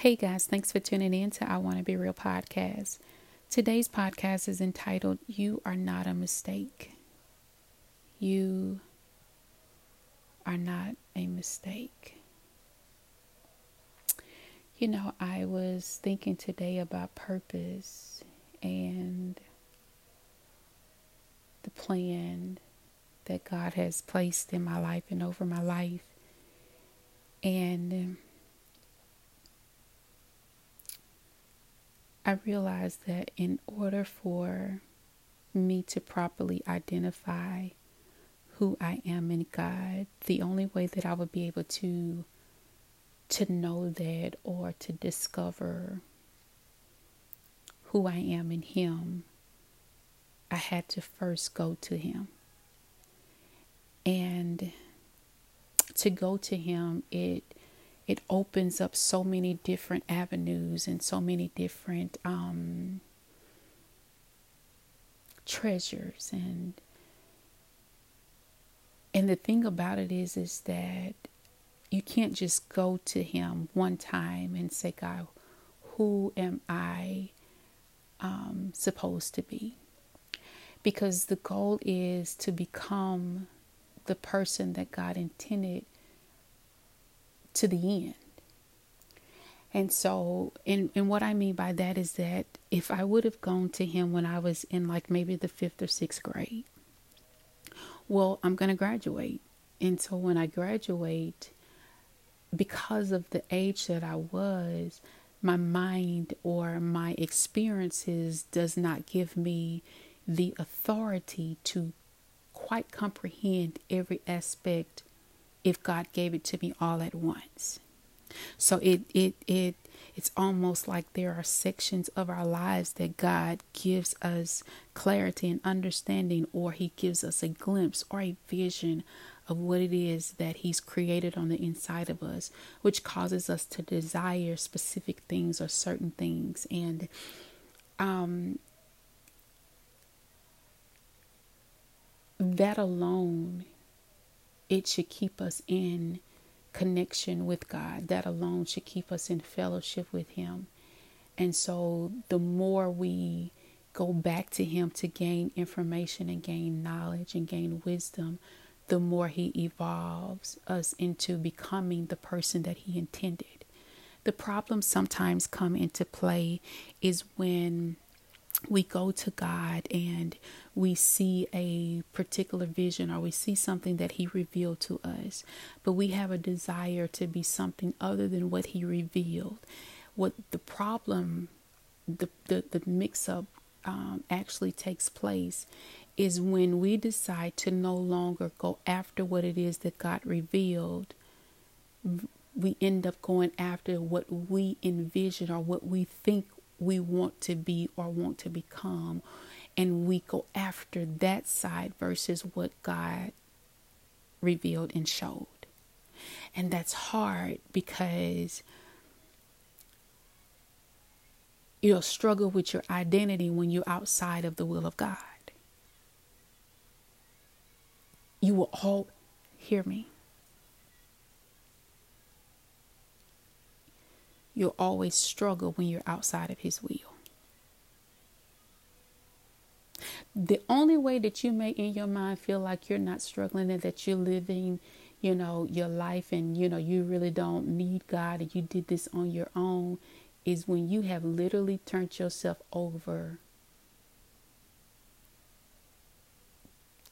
Hey guys, thanks for tuning in to I'Wanna Be Real podcast. Today's podcast is entitled You Are Not a Mistake. You are not a mistake. You know, I was thinking today about purpose and the plan that God has placed in my life and over my life. And I realized that in order for me to properly identify who I am in God, the only way that I would be able to to know that or to discover who I am in him, I had to first go to him. And to go to him, it it opens up so many different avenues and so many different um, treasures. And and the thing about it is is that you can't just go to him one time and say god who am i um, supposed to be? Because the goal is to become the person that god intended to the end. And so, and, and what I mean by that is that if I would have gone to him when I was in like maybe the fifth or sixth grade, well, I'm going to graduate. And so when I graduate, because of the age that I was, my mind or my experiences does not give me the authority to quite comprehend every aspect if God gave it to me all at once. So it it it it's almost like there are sections of our lives that God gives us clarity and understanding or he gives us a glimpse or a vision of what it is that he's created on the inside of us which causes us to desire specific things or certain things and um that alone it should keep us in connection with God. That alone should keep us in fellowship with Him. And so the more we go back to Him to gain information and gain knowledge and gain wisdom, the more He evolves us into becoming the person that He intended. The problems sometimes come into play is when we go to God and we see a particular vision or we see something that He revealed to us, but we have a desire to be something other than what He revealed. What the problem, the, the, the mix up um, actually takes place is when we decide to no longer go after what it is that God revealed. We end up going after what we envision or what we think we want to be or want to become. And we go after that side versus what God revealed and showed. And that's hard because you'll struggle with your identity when you're outside of the will of God. You will all hear me. You'll always struggle when you're outside of His will. The only way that you may in your mind feel like you're not struggling and that you're living, you know, your life and, you know, you really don't need God and you did this on your own is when you have literally turned yourself over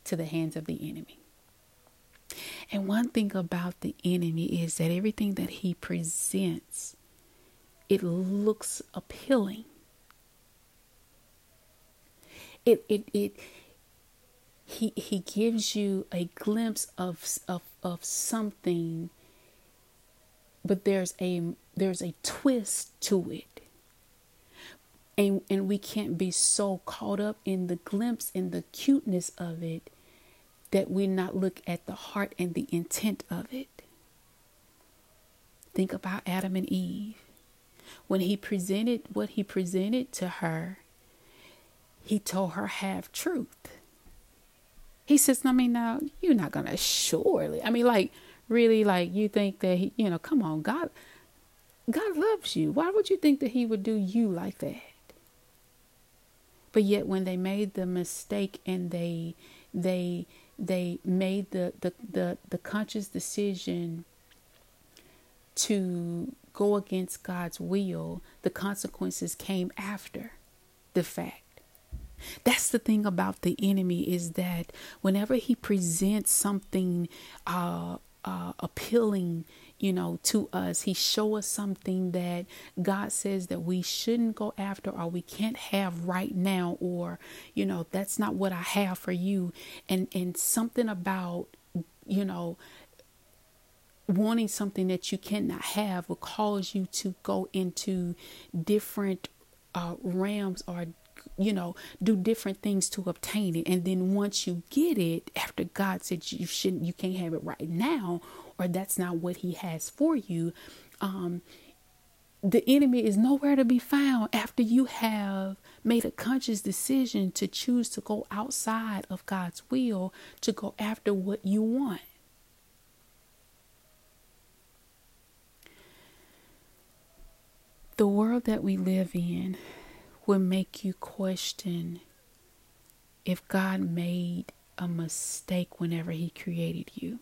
to the hands of the enemy. And one thing about the enemy is that everything that he presents it looks appealing. It it it he he gives you a glimpse of of of something but there's a there's a twist to it. And and we can't be so caught up in the glimpse and the cuteness of it that we not look at the heart and the intent of it. Think about Adam and Eve when he presented what he presented to her, he told her half truth. He says, I mean, now you're not gonna surely. I mean, like, really, like you think that he, you know, come on, God. God loves you. Why would you think that He would do you like that? But yet, when they made the mistake and they they they made the the the, the conscious decision to go against God's will, the consequences came after the fact. That's the thing about the enemy is that whenever he presents something uh, uh, appealing, you know, to us, he show us something that God says that we shouldn't go after or we can't have right now, or you know, that's not what I have for you, and and something about you know wanting something that you cannot have will cause you to go into different uh, realms or you know do different things to obtain it and then once you get it after god said you shouldn't you can't have it right now or that's not what he has for you um the enemy is nowhere to be found after you have made a conscious decision to choose to go outside of God's will to go after what you want. The world that we live in will make you question if God made a mistake whenever He created you.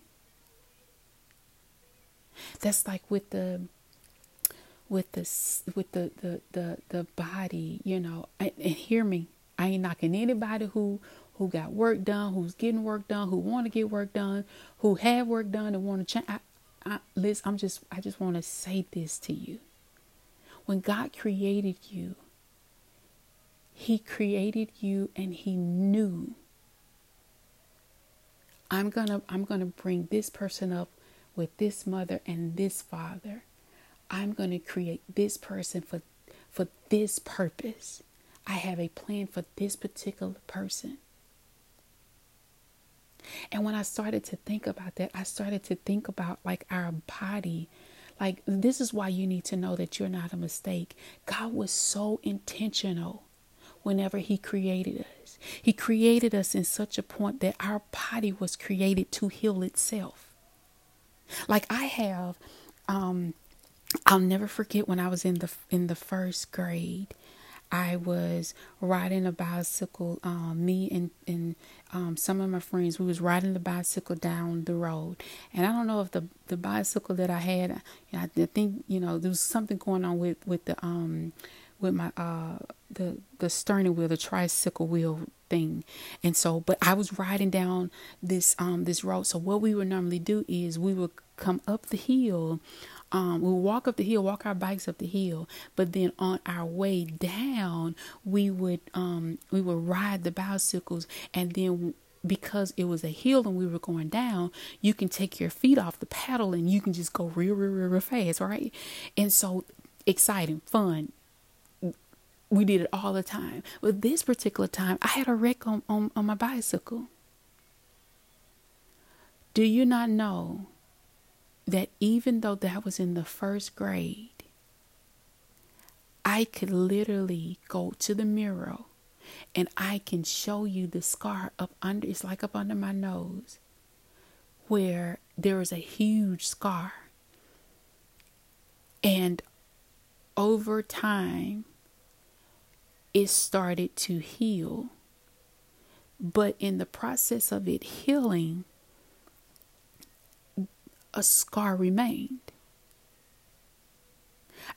That's like with the with the with the the the, the body, you know. And, and hear me, I ain't knocking anybody who who got work done, who's getting work done, who want to get work done, who have work done and want to change. I, I, Liz, I'm just I just want to say this to you. When God created you, He created you and He knew I'm gonna I'm gonna bring this person up with this mother and this father. I'm gonna create this person for for this purpose. I have a plan for this particular person. And when I started to think about that, I started to think about like our body like, this is why you need to know that you're not a mistake. God was so intentional whenever He created us. He created us in such a point that our body was created to heal itself. Like, I have, um, I'll never forget when I was in the in the first grade I was riding a bicycle. Um, me and and um, some of my friends, we was riding the bicycle down the road, and I don't know if the the bicycle that I had, know, I think you know there was something going on with with the um with my uh the the steering wheel, the tricycle wheel thing, and so but I was riding down this um this road. So what we would normally do is we would come up the hill um, we would walk up the hill, walk our bikes up the hill, but then on our way down, we would um, we would ride the bicycles, and then because it was a hill and we were going down, you can take your feet off the pedal and you can just go real, real, real, real fast, right? And so exciting, fun. We did it all the time. But this particular time, I had a wreck on, on, on my bicycle. Do you not know that even though that was in the first grade, I could literally go to the mirror and I can show you the scar up under, it's like up under my nose, where there is a huge scar. And over time, it started to heal. But in the process of it healing, a scar remained.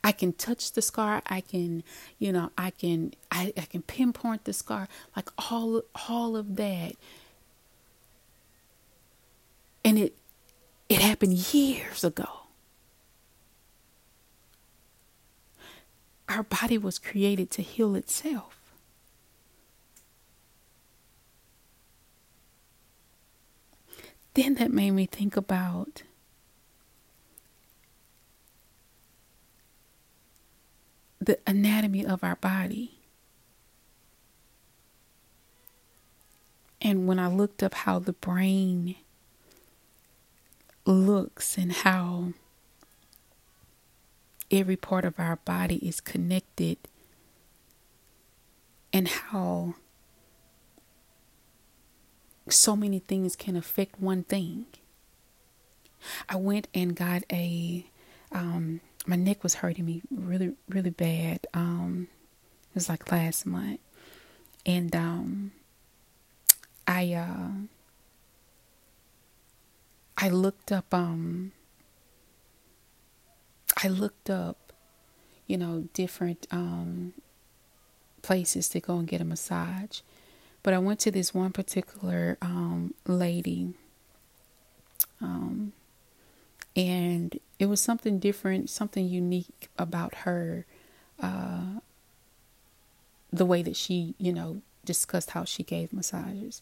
I can touch the scar. I can, you know, I can, I, I can pinpoint the scar, like all, all of that. And it, it happened years ago. Our body was created to heal itself. Then that made me think about the anatomy of our body. And when I looked up how the brain looks and how every part of our body is connected and how so many things can affect one thing. I went and got a um, my neck was hurting me really, really bad. Um, it was like last month, and um, I uh, I looked up um, I looked up, you know, different um places to go and get a massage, but I went to this one particular um lady. Um, and it was something different, something unique about her, uh, the way that she, you know, discussed how she gave massages.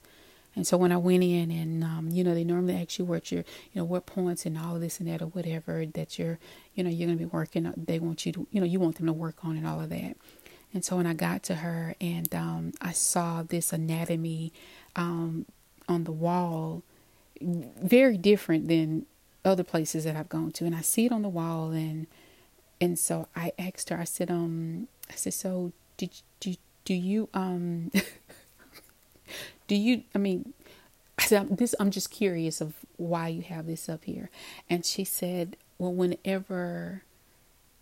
And so when I went in and, um, you know, they normally ask you what your, you know, what points and all of this and that or whatever that you're, you know, you're going to be working. They want you to, you know, you want them to work on and all of that. And so when I got to her and um, I saw this anatomy um, on the wall, very different than other places that I've gone to, and I see it on the wall, and and so I asked her. I said, um, I said, so did do do you um do you? I mean, I said this. I'm just curious of why you have this up here, and she said, well, whenever.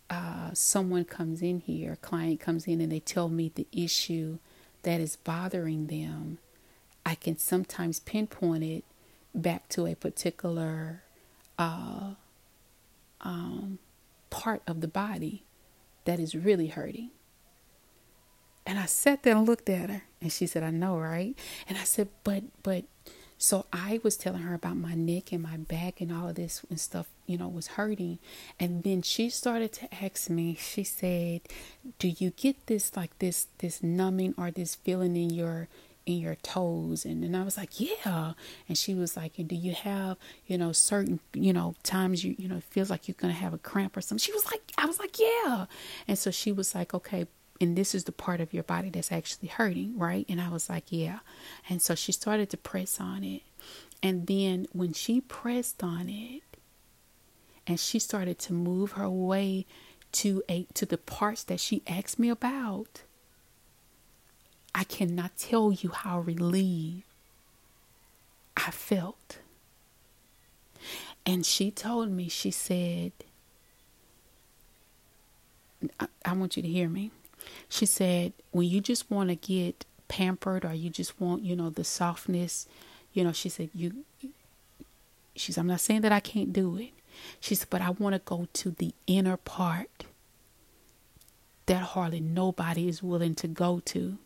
Uh, someone comes in here, a client comes in, and they tell me the issue that is bothering them, I can sometimes pinpoint it back to a particular uh, um, part of the body that is really hurting. And I sat there and looked at her, and she said, "I know, right?" And I said, "But, but." So I was telling her about my neck and my back and all of this and stuff, you know, was hurting. And then she started to ask me, she said, Do you get this like this this numbing or this feeling in your in your toes and, and I was like yeah and she was like and do you have you know certain you know times you you know it feels like you're gonna have a cramp or something she was like I was like yeah and so she was like okay and this is the part of your body that's actually hurting right and I was like yeah and so she started to press on it and then when she pressed on it and she started to move her way to a to the parts that she asked me about I cannot tell you how relieved I felt. And she told me, she said, I, I, want you to hear me. She said, when you just want to get pampered or you just want, you know, the softness, you know, she said, you, she said, I'm not saying that I can't do it. She said, but I want to go to the inner part that hardly nobody is willing to go to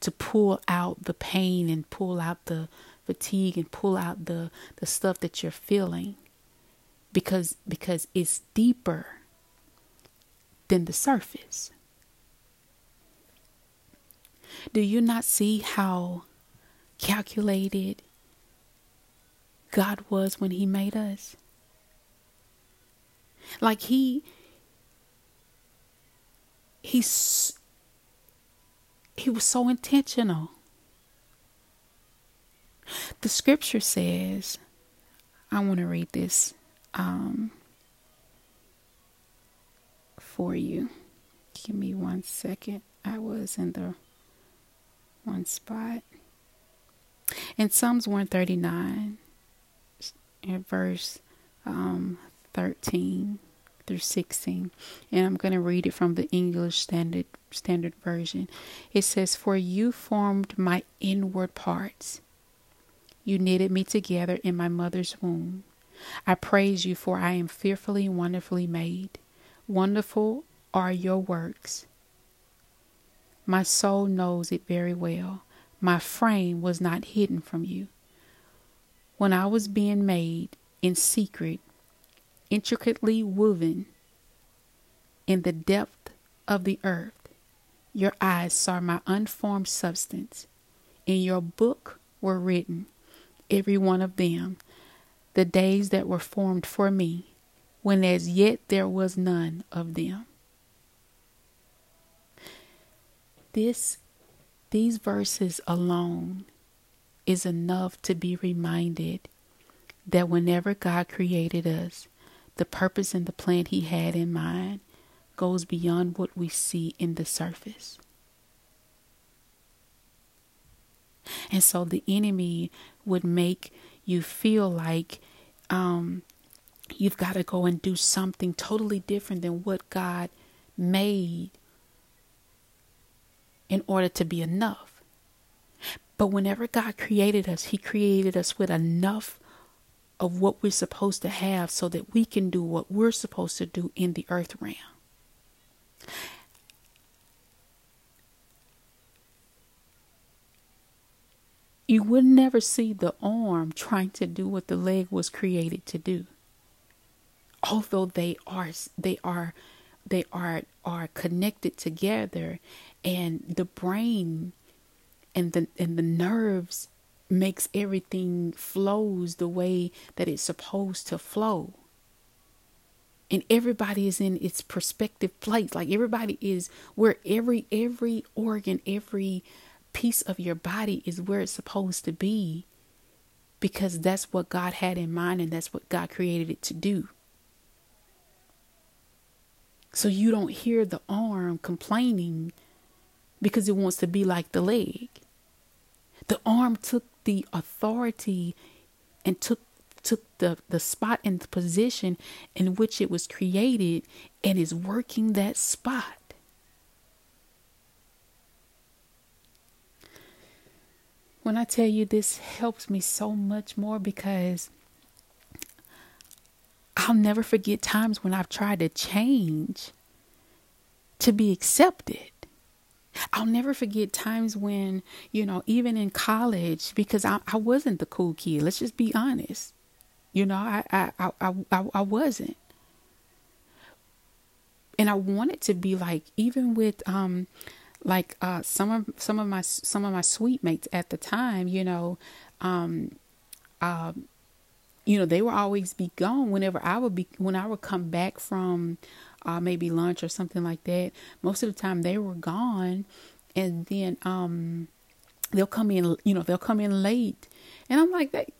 to pull out the pain and pull out the fatigue and pull out the the stuff that you're feeling because because it's deeper than the surface do you not see how calculated God was when he made us like he he's he was so intentional. The scripture says, I want to read this um, for you. Give me one second. I was in the one spot. In Psalms 139, in verse um, 13 through 16, and I'm going to read it from the English Standard Standard Version. It says, For you formed my inward parts. You knitted me together in my mother's womb. I praise you, for I am fearfully and wonderfully made. Wonderful are your works. My soul knows it very well. My frame was not hidden from you. When I was being made in secret, intricately woven in the depth of the earth, your eyes saw my unformed substance. In your book were written, every one of them, the days that were formed for me, when as yet there was none of them. This, these verses alone is enough to be reminded that whenever God created us, the purpose and the plan He had in mind goes beyond what we see in the surface. And so the enemy would make you feel like um, you've got to go and do something totally different than what God made in order to be enough. But whenever God created us, He created us with enough of what we're supposed to have so that we can do what we're supposed to do in the earth realm. You would never see the arm trying to do what the leg was created to do. Although they are they are they are are connected together and the brain and the and the nerves makes everything flows the way that it's supposed to flow. And everybody is in its perspective place. Like everybody is where every every organ every piece of your body is where it's supposed to be because that's what God had in mind and that's what God created it to do. So you don't hear the arm complaining because it wants to be like the leg the arm took the authority and took took the, the spot and the position in which it was created and is working that spot. When I tell you this helps me so much more because I'll never forget times when I've tried to change to be accepted. I'll never forget times when, you know, even in college, because I, I wasn't the cool kid. Let's just be honest. You know, I, I, I, I, I wasn't. And I wanted to be like, even with, um, like, uh, some of, some of my, some of my suite mates at the time, you know, um, um, you know, they would always be gone whenever I would be, when I would come back from, uh, maybe lunch or something like that. Most of the time they were gone, and then um, they'll come in. You know, they'll come in late, and I'm like that.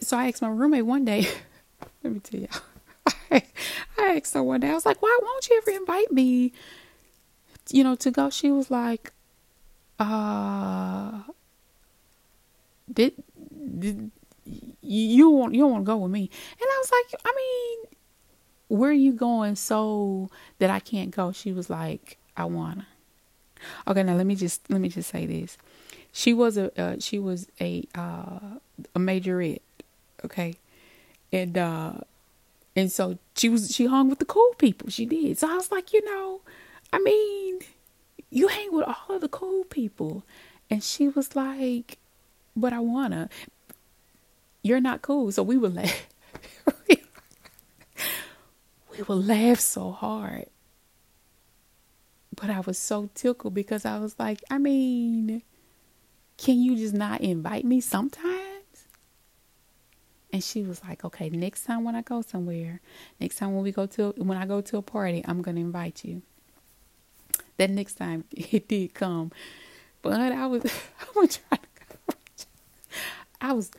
So I asked my roommate one day. let me tell you. I, I asked her one day. I was like, "Why won't you ever invite me?" You know, to go. She was like, "Uh, did did you want you don't want to go with me?" And I was like, "I mean." Where are you going so that I can't go? She was like, I'Wanna. Okay, now let me just let me just say this. She was a uh, she was a uh, a majorette, okay, and uh, and so she was she hung with the cool people. She did. So I was like, you know, I mean, you hang with all of the cool people, and she was like, but I'Wanna. You're not cool, so we were like we would laugh so hard. But I was so tickled because I was like, I mean, can you just not invite me sometimes? And she was like, okay, next time when I go somewhere, next time when we go to when I go to a party, I'm gonna invite you. That next time it did come, but I was I was trying to. I was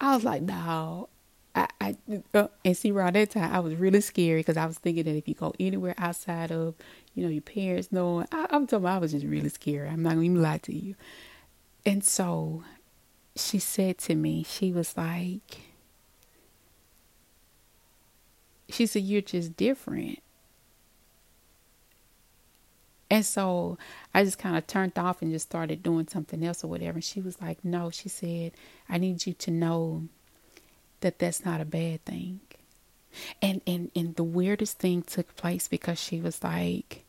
I was like, no, I, I uh, and see around that time I was really scared because I was thinking that if you go anywhere outside of you know your parents knowing I, am talking about I was just really scared. I'm not gonna even lie to you. And so she said to me, she was like, she said, "You're just different." And so I just kind of turned off and just started doing something else or whatever. And she was like, No, she said, I need you to know that that's not a bad thing. And and and the weirdest thing took place because she was like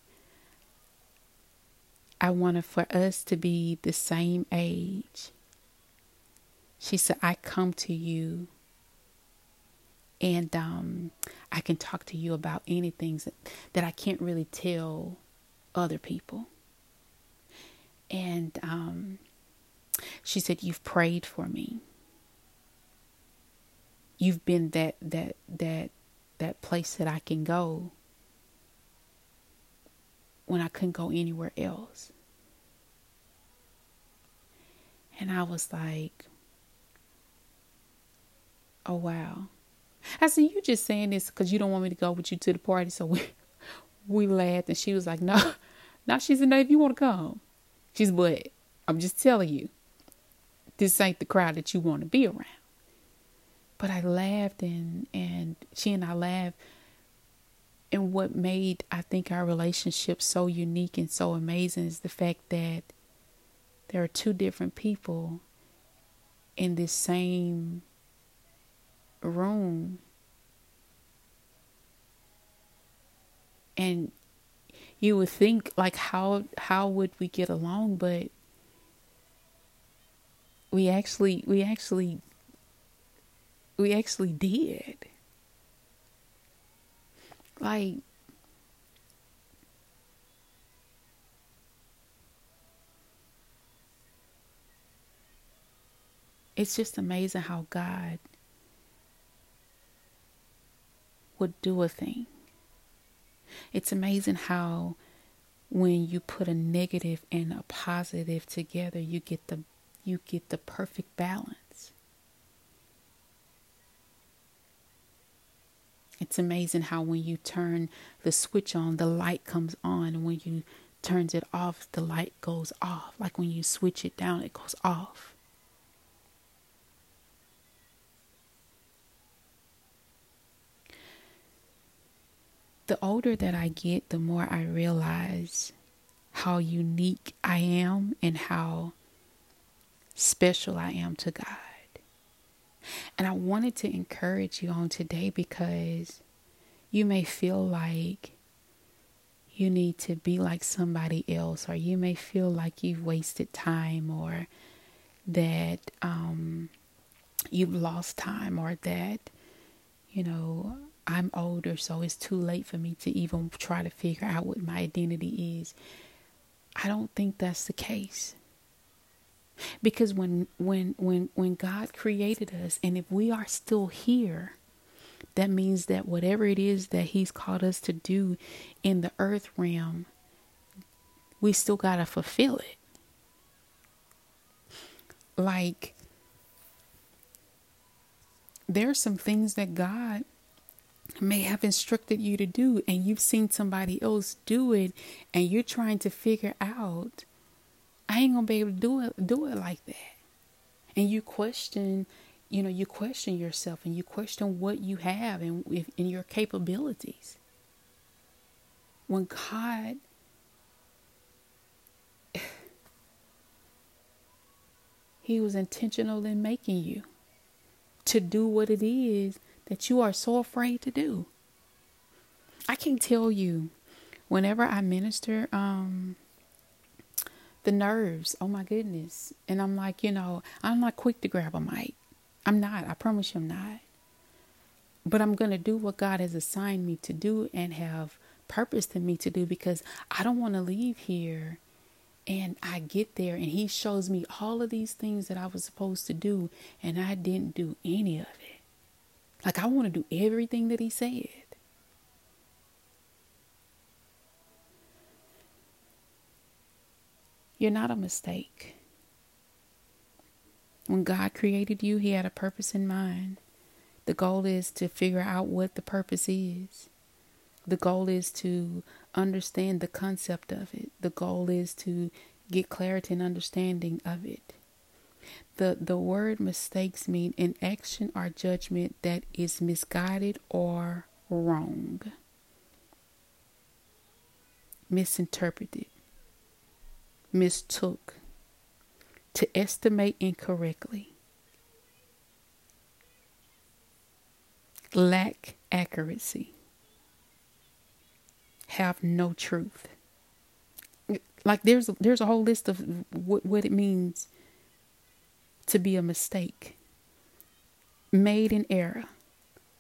I wanted for us to be the same age. She said I come to you and um I can talk to you about anything that, that I can't really tell other people. And um she said you've prayed for me you've been that that that that place that I can go when I couldn't go anywhere else. And I was like, oh, wow. I said, you just saying this because you don't want me to go with you to the party. So we, we laughed. And she was like, no, now she's in there if you want to come. She's, but I'm just telling you, this ain't the crowd that you want to be around. But I laughed and and she and I laughed. And what made I think our relationship so unique and so amazing is the fact that there are two different people in this same room and you would think like how how would we get along but we actually we actually we actually did like it's just amazing how God would do a thing. It's amazing how when you put a negative and a positive together, you get the you get the perfect balance. It's amazing how when you turn the switch on, the light comes on, when you turns it off, the light goes off. Like when you switch it down, it goes off. the older that I get, the more I realize how unique I am and how special I am to God. And I wanted to encourage you on today because you may feel like you need to be like somebody else, or you may feel like you've wasted time, or that um, you've lost time, or that, you know, I'm older, so it's too late for me to even try to figure out what my identity is. I don't think that's the case. Because when when when when God created us and if we are still here, that means that whatever it is that he's called us to do in the earth realm, we still got to fulfill it. Like there are some things that God may have instructed you to do and you've seen somebody else do it and you're trying to figure out I ain't gonna be able to do it do it like that. And you question, you know, you question yourself and you question what you have and in your capabilities. When God He was intentional in making you to do what it is that you are so afraid to do. I can tell you, whenever I minister, um, the nerves, oh my goodness. And I'm like, you know, I'm not quick to grab a mic. I'm not. I promise you I'm not. But I'm going to do what God has assigned me to do and have purposed in me to do because I don't want to leave here and I get there and He shows me all of these things that I was supposed to do and I didn't do any of it. Like, I want to do everything that he said. You're not a mistake. When God created you, He had a purpose in mind. The goal is to figure out what the purpose is. The goal is to understand the concept of it. The goal is to get clarity and understanding of it. The the word mistakes mean an action or judgment that is misguided or wrong. Misinterpreted. Mistook. To estimate incorrectly. Lack accuracy. Have no truth. Like there's there's a whole list of what, what it means to be a mistake, made in error,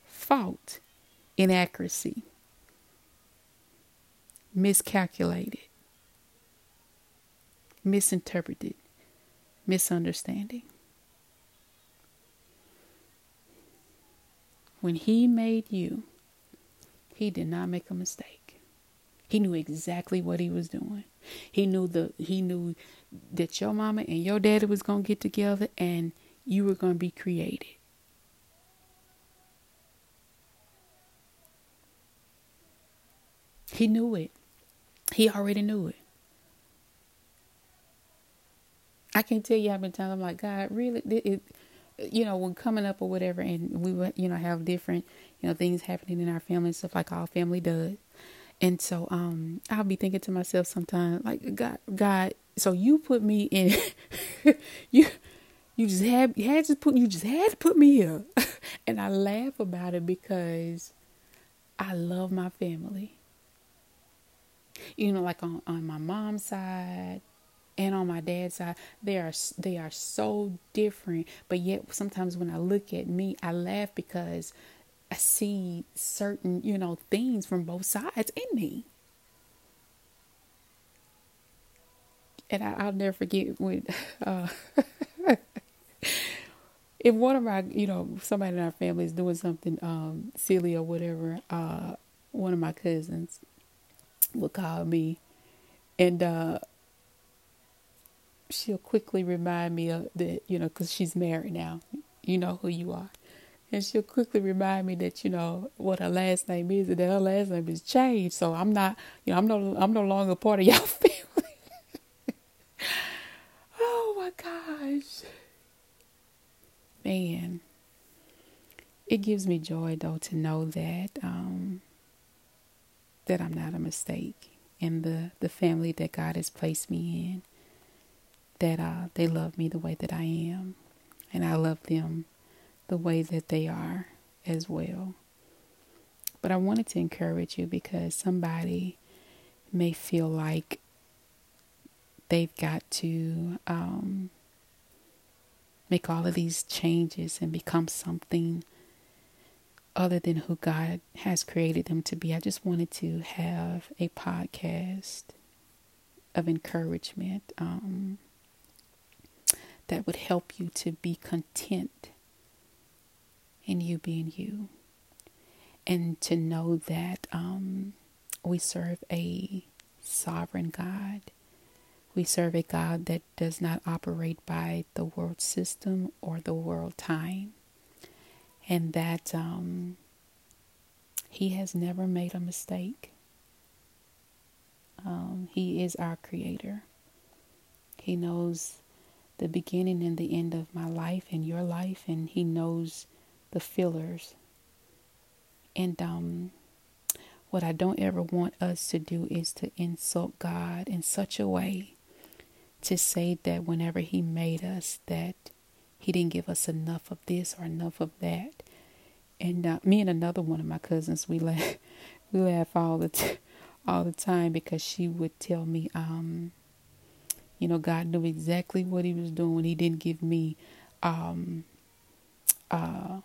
fault, inaccuracy, miscalculated, misinterpreted, misunderstanding. When he made you, he did not make a mistake. He knew exactly what he was doing. He knew the he knew that your mama and your daddy was to get together and you were to be created. He knew it. He already knew it. I can't tell you how many times I'm like, God, really? It, you know, when coming up or whatever, and we would, you know, have different, you know, things happening in our family and stuff like all family does. And so, um, I'll be thinking to myself sometimes, like, God, God, so you put me in, you, you just had, you had to put, you just had to put me here, and I laugh about it because I love my family. You know, like on on my mom's side, and on my dad's side they are they are so different. But yet sometimes when i look at me i laugh because i see certain you know things from both sides in me. And I, will never forget when uh, if one of my you know somebody in our family is doing something um, silly or whatever uh, one of my cousins will call me and uh, she'll quickly remind me of that, you know, because she's married now. You know who you are. And she'll quickly remind me that, you know, what her last name is and that her last name is changed. So I'm not, you know, I'm no, I'm no longer part of y'all family. oh my gosh. Man. It gives me joy though to know that, um, that I'm not a mistake in the, the family that God has placed me in that uh, they love me the way that I am, and I love them the way that they are as well. But I wanted to encourage you because somebody may feel like they've got to um, make all of these changes and become something other than who God has created them to be. I just wanted to have a podcast of encouragement. Um, that would help you to be content in you being you. And to know that um, we serve a sovereign God. We serve a God that does not operate by the world system or the world time. And that um, He has never made a mistake. Um, he is our creator. He knows the beginning and the end of my life and your life, and He knows the fillers. And um, what I don't ever want us to do is to insult God in such a way to say that whenever He made us, that He didn't give us enough of this or enough of that. And uh, me and another one of my cousins, we laugh, we laugh all the t- all the time because she would tell me, um, you know, God knew exactly what He was doing. He didn't give me, um, uh,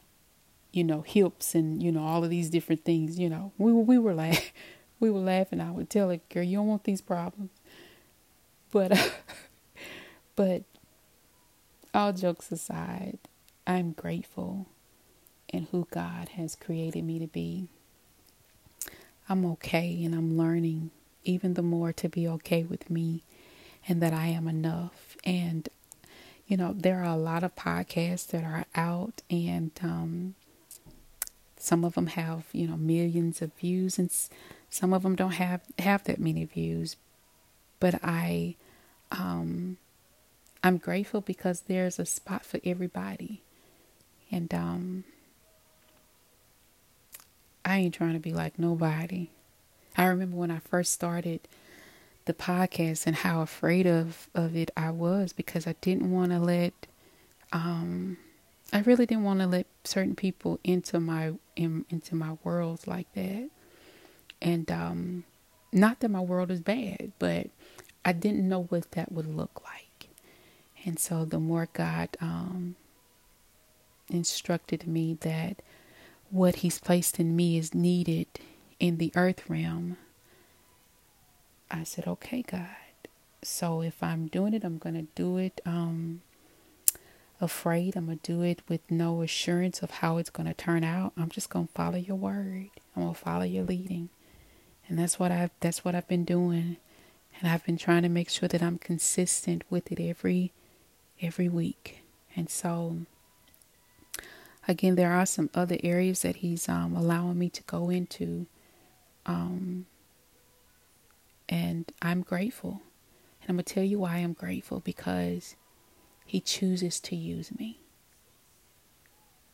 you know, hips and you know all of these different things. You know, we we were like, we were laughing. I would tell her, "Girl, you don't want these problems." But, uh, but, all jokes aside, I'm grateful in who God has created me to be. I'm okay, and I'm learning even the more to be okay with me and that I am enough. And, you know, there are a lot of podcasts that are out, and um, some of them have, you know, millions of views, and some of them don't have, have that many views. But I, um, I'm grateful because there's a spot for everybody. And um, I ain't trying to be like nobody. I remember when I first started the podcast and how afraid of, of it I was because I didn't want to let um I really didn't want to let certain people into my in, into my world like that. And um not that my world is bad, but I didn't know what that would look like. And so the more God um instructed me that what he's placed in me is needed in the earth realm I said, okay, God. So if I'm doing it, I'm going to do it um, afraid. I'm going to do it with no assurance of how it's going to turn out. I'm just going to follow your word. I'm going to follow your leading. And that's what I've that's what I've been doing. And I've been trying to make sure that I'm consistent with it every every week. And so again, there are some other areas that he's um, allowing me to go into um, and I'm grateful. And I'm going to tell you why I'm grateful because He chooses to use me.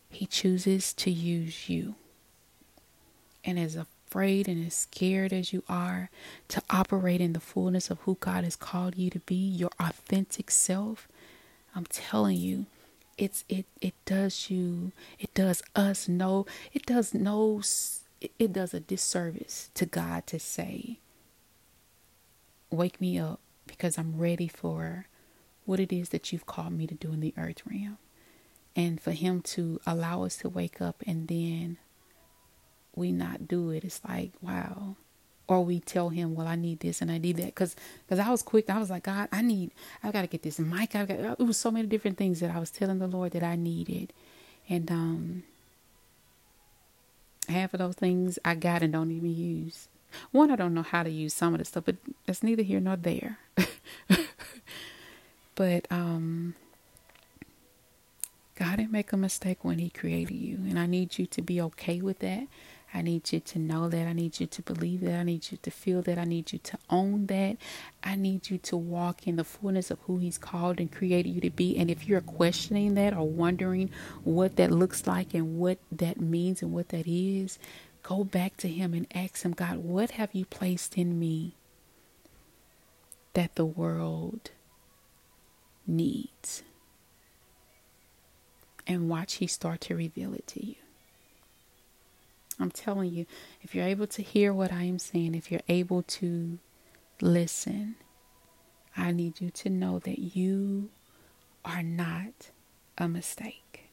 He chooses to use you. And as afraid and as scared as you are to operate in the fullness of who God has called you to be, your authentic self, I'm telling you, it's it it does you it does us no it does no it does a disservice to God to say wake me up because I'm ready for what it is that you've called me to do in the earth realm and for him to allow us to wake up and then we not do it it's like wow or we tell him, "Well, I need this and I need that," because because I was quick. I was like, "God, I need. I've got to get this mic. I've got." It was so many different things that I was telling the Lord that I needed, and um, half of those things I got and don't even use. One, I don't know how to use some of the stuff, but it's neither here nor there. but um, God didn't make a mistake when He created you, and I need you to be okay with that. I need you to know that. I need you to believe that. I need you to feel that. I need you to own that. I need you to walk in the fullness of who He's called and created you to be. And if you're questioning that or wondering what that looks like and what that means and what that is, go back to Him and ask Him, God, what have you placed in me that the world needs? And watch He start to reveal it to you. I'm telling you, if you're able to hear what I am saying, if you're able to listen, I need you to know that you are not a mistake.